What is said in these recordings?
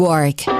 Warwick.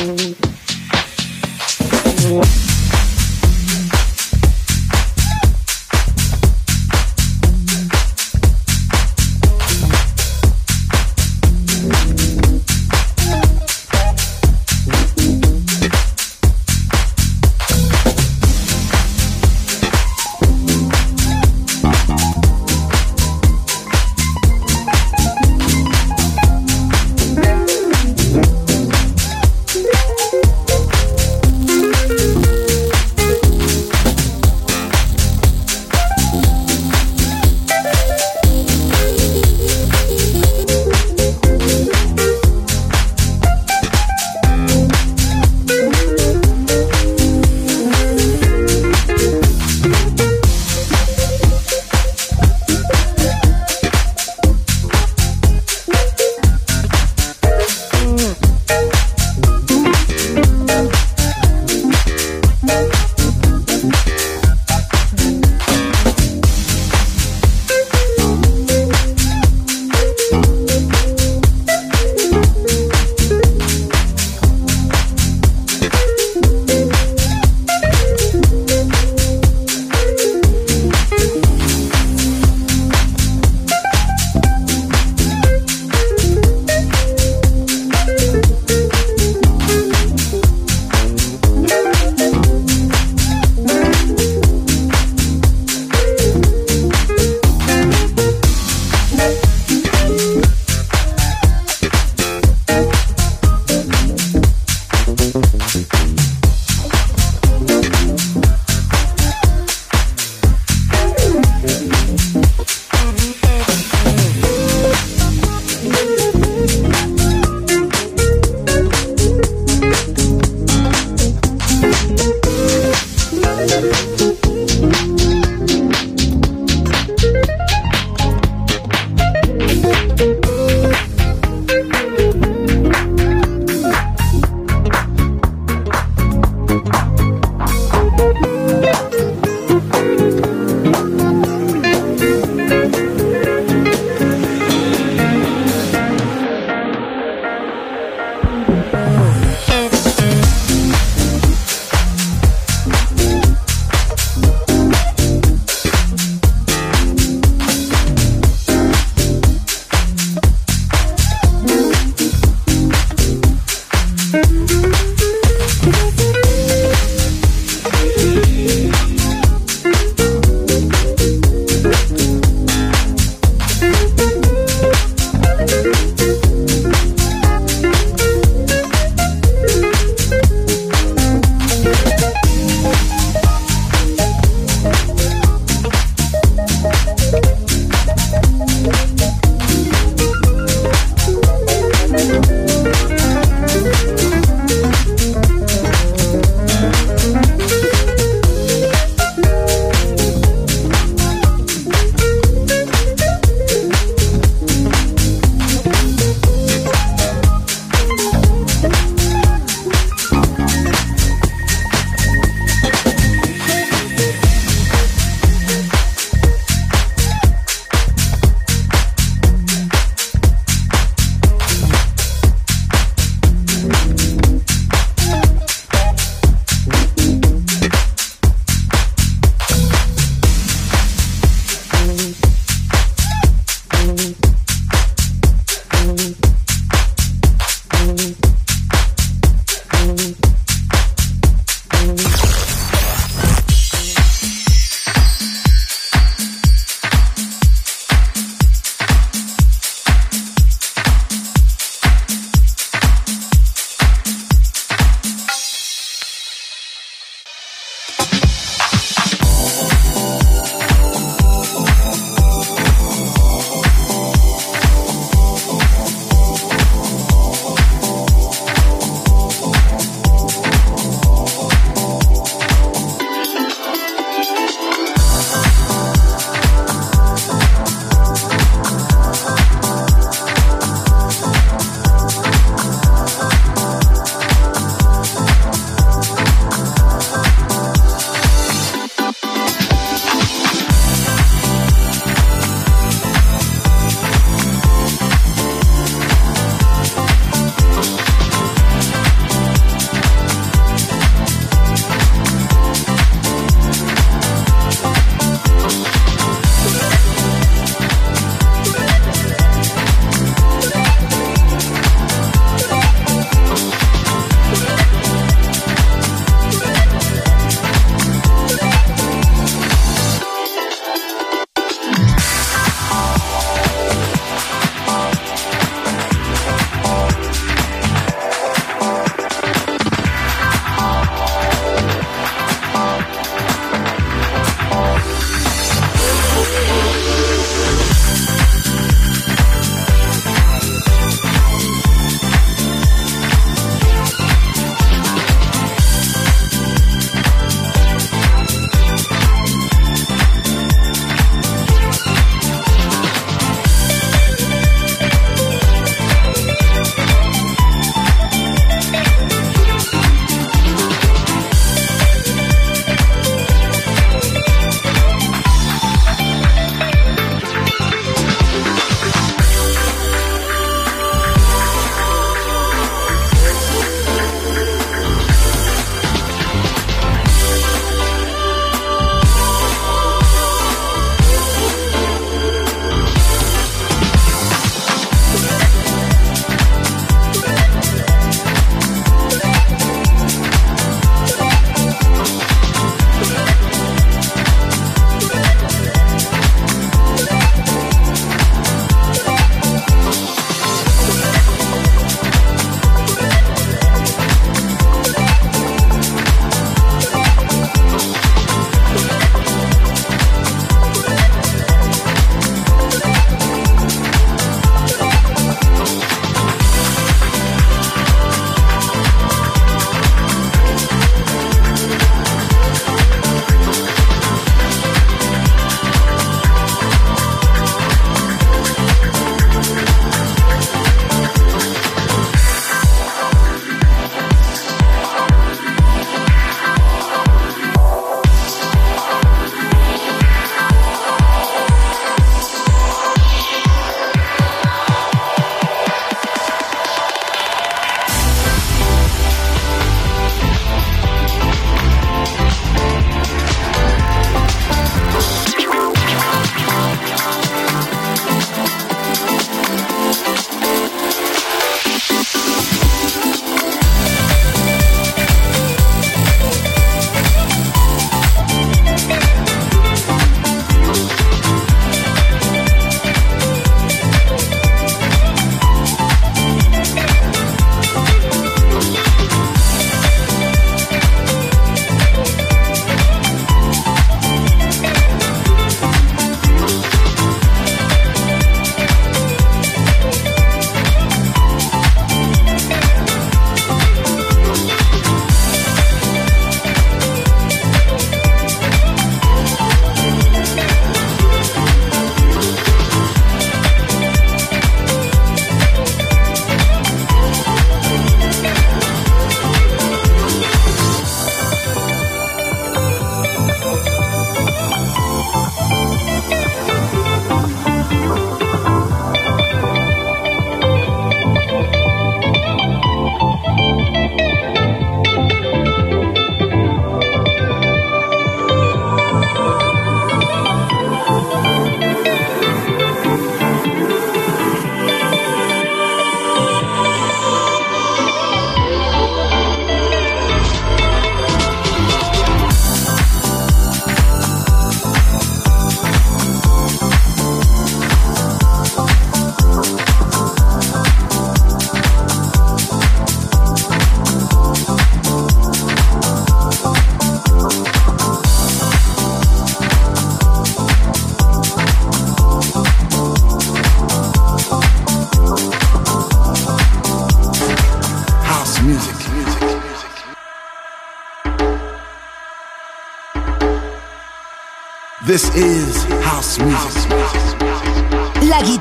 Thank you.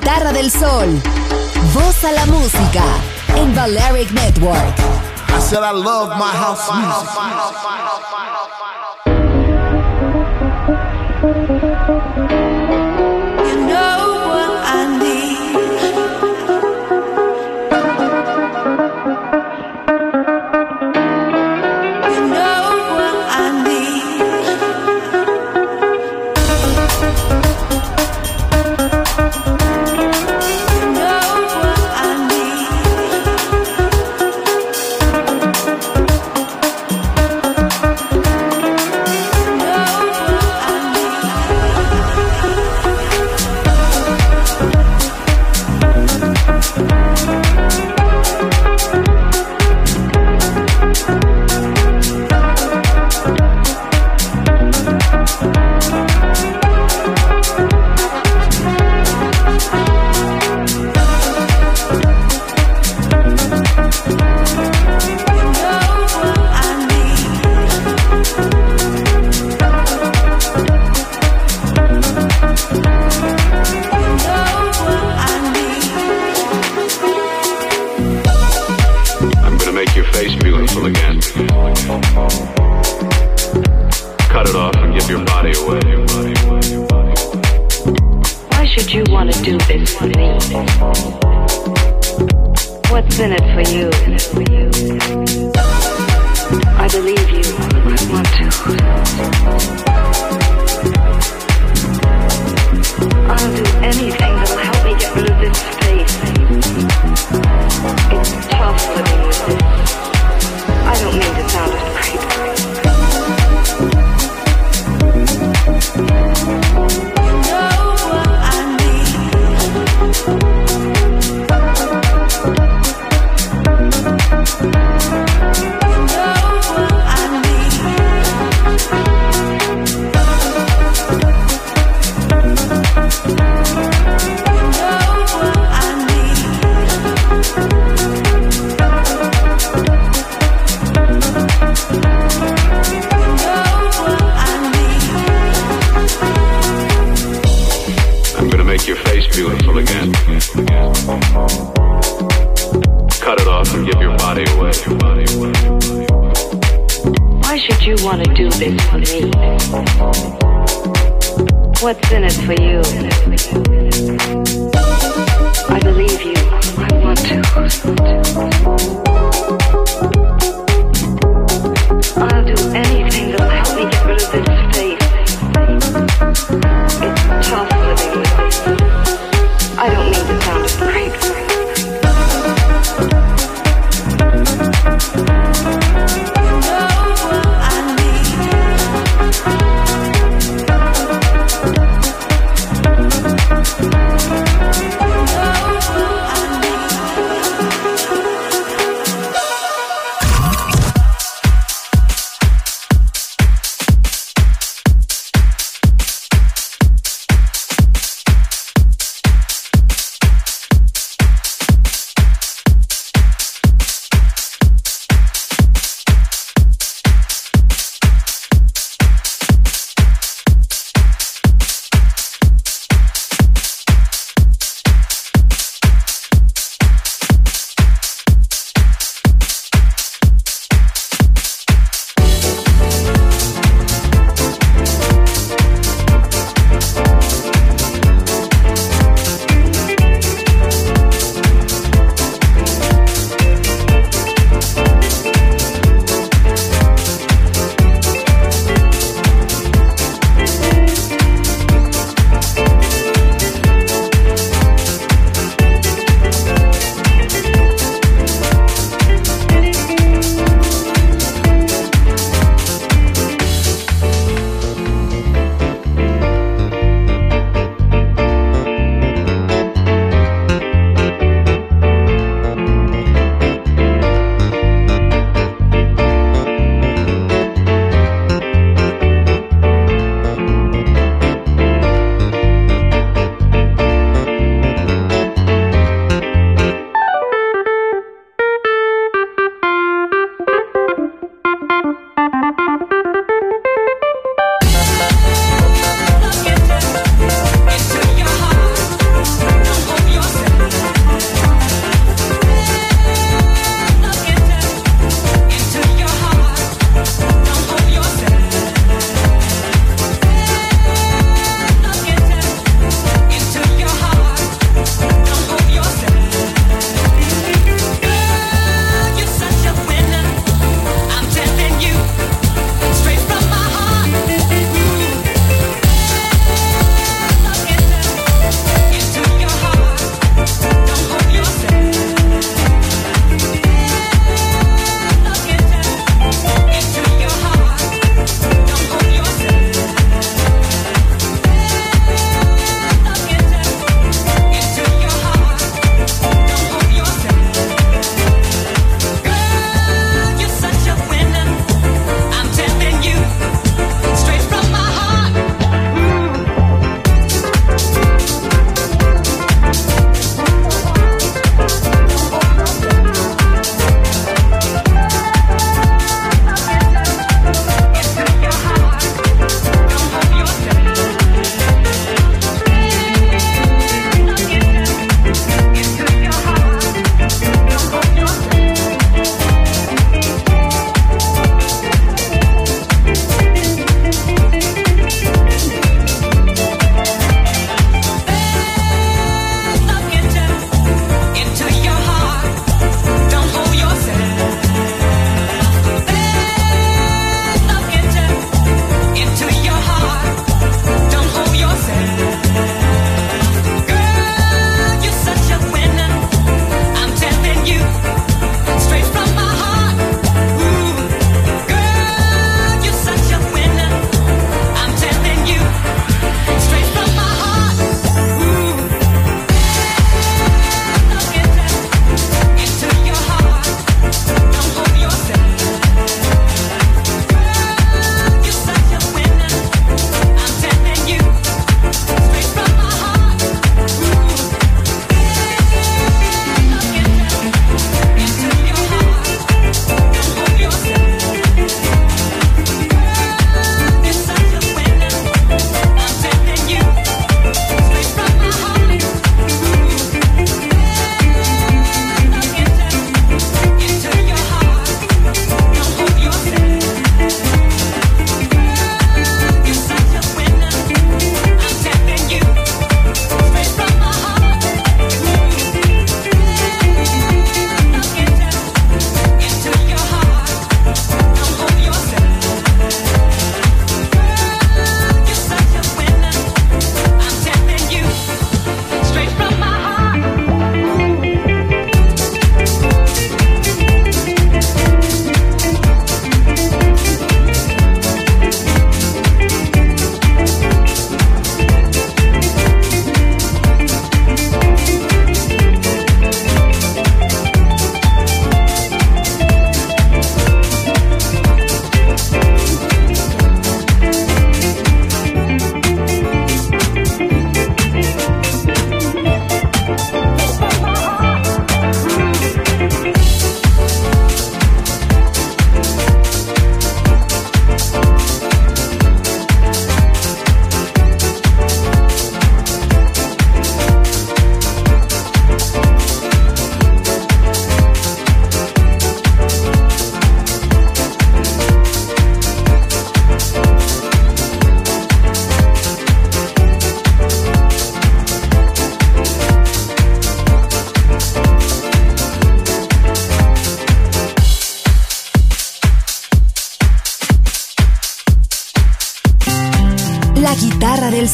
Guitarra del sol. Voz a la música en Balearic Network. I said I love my house music.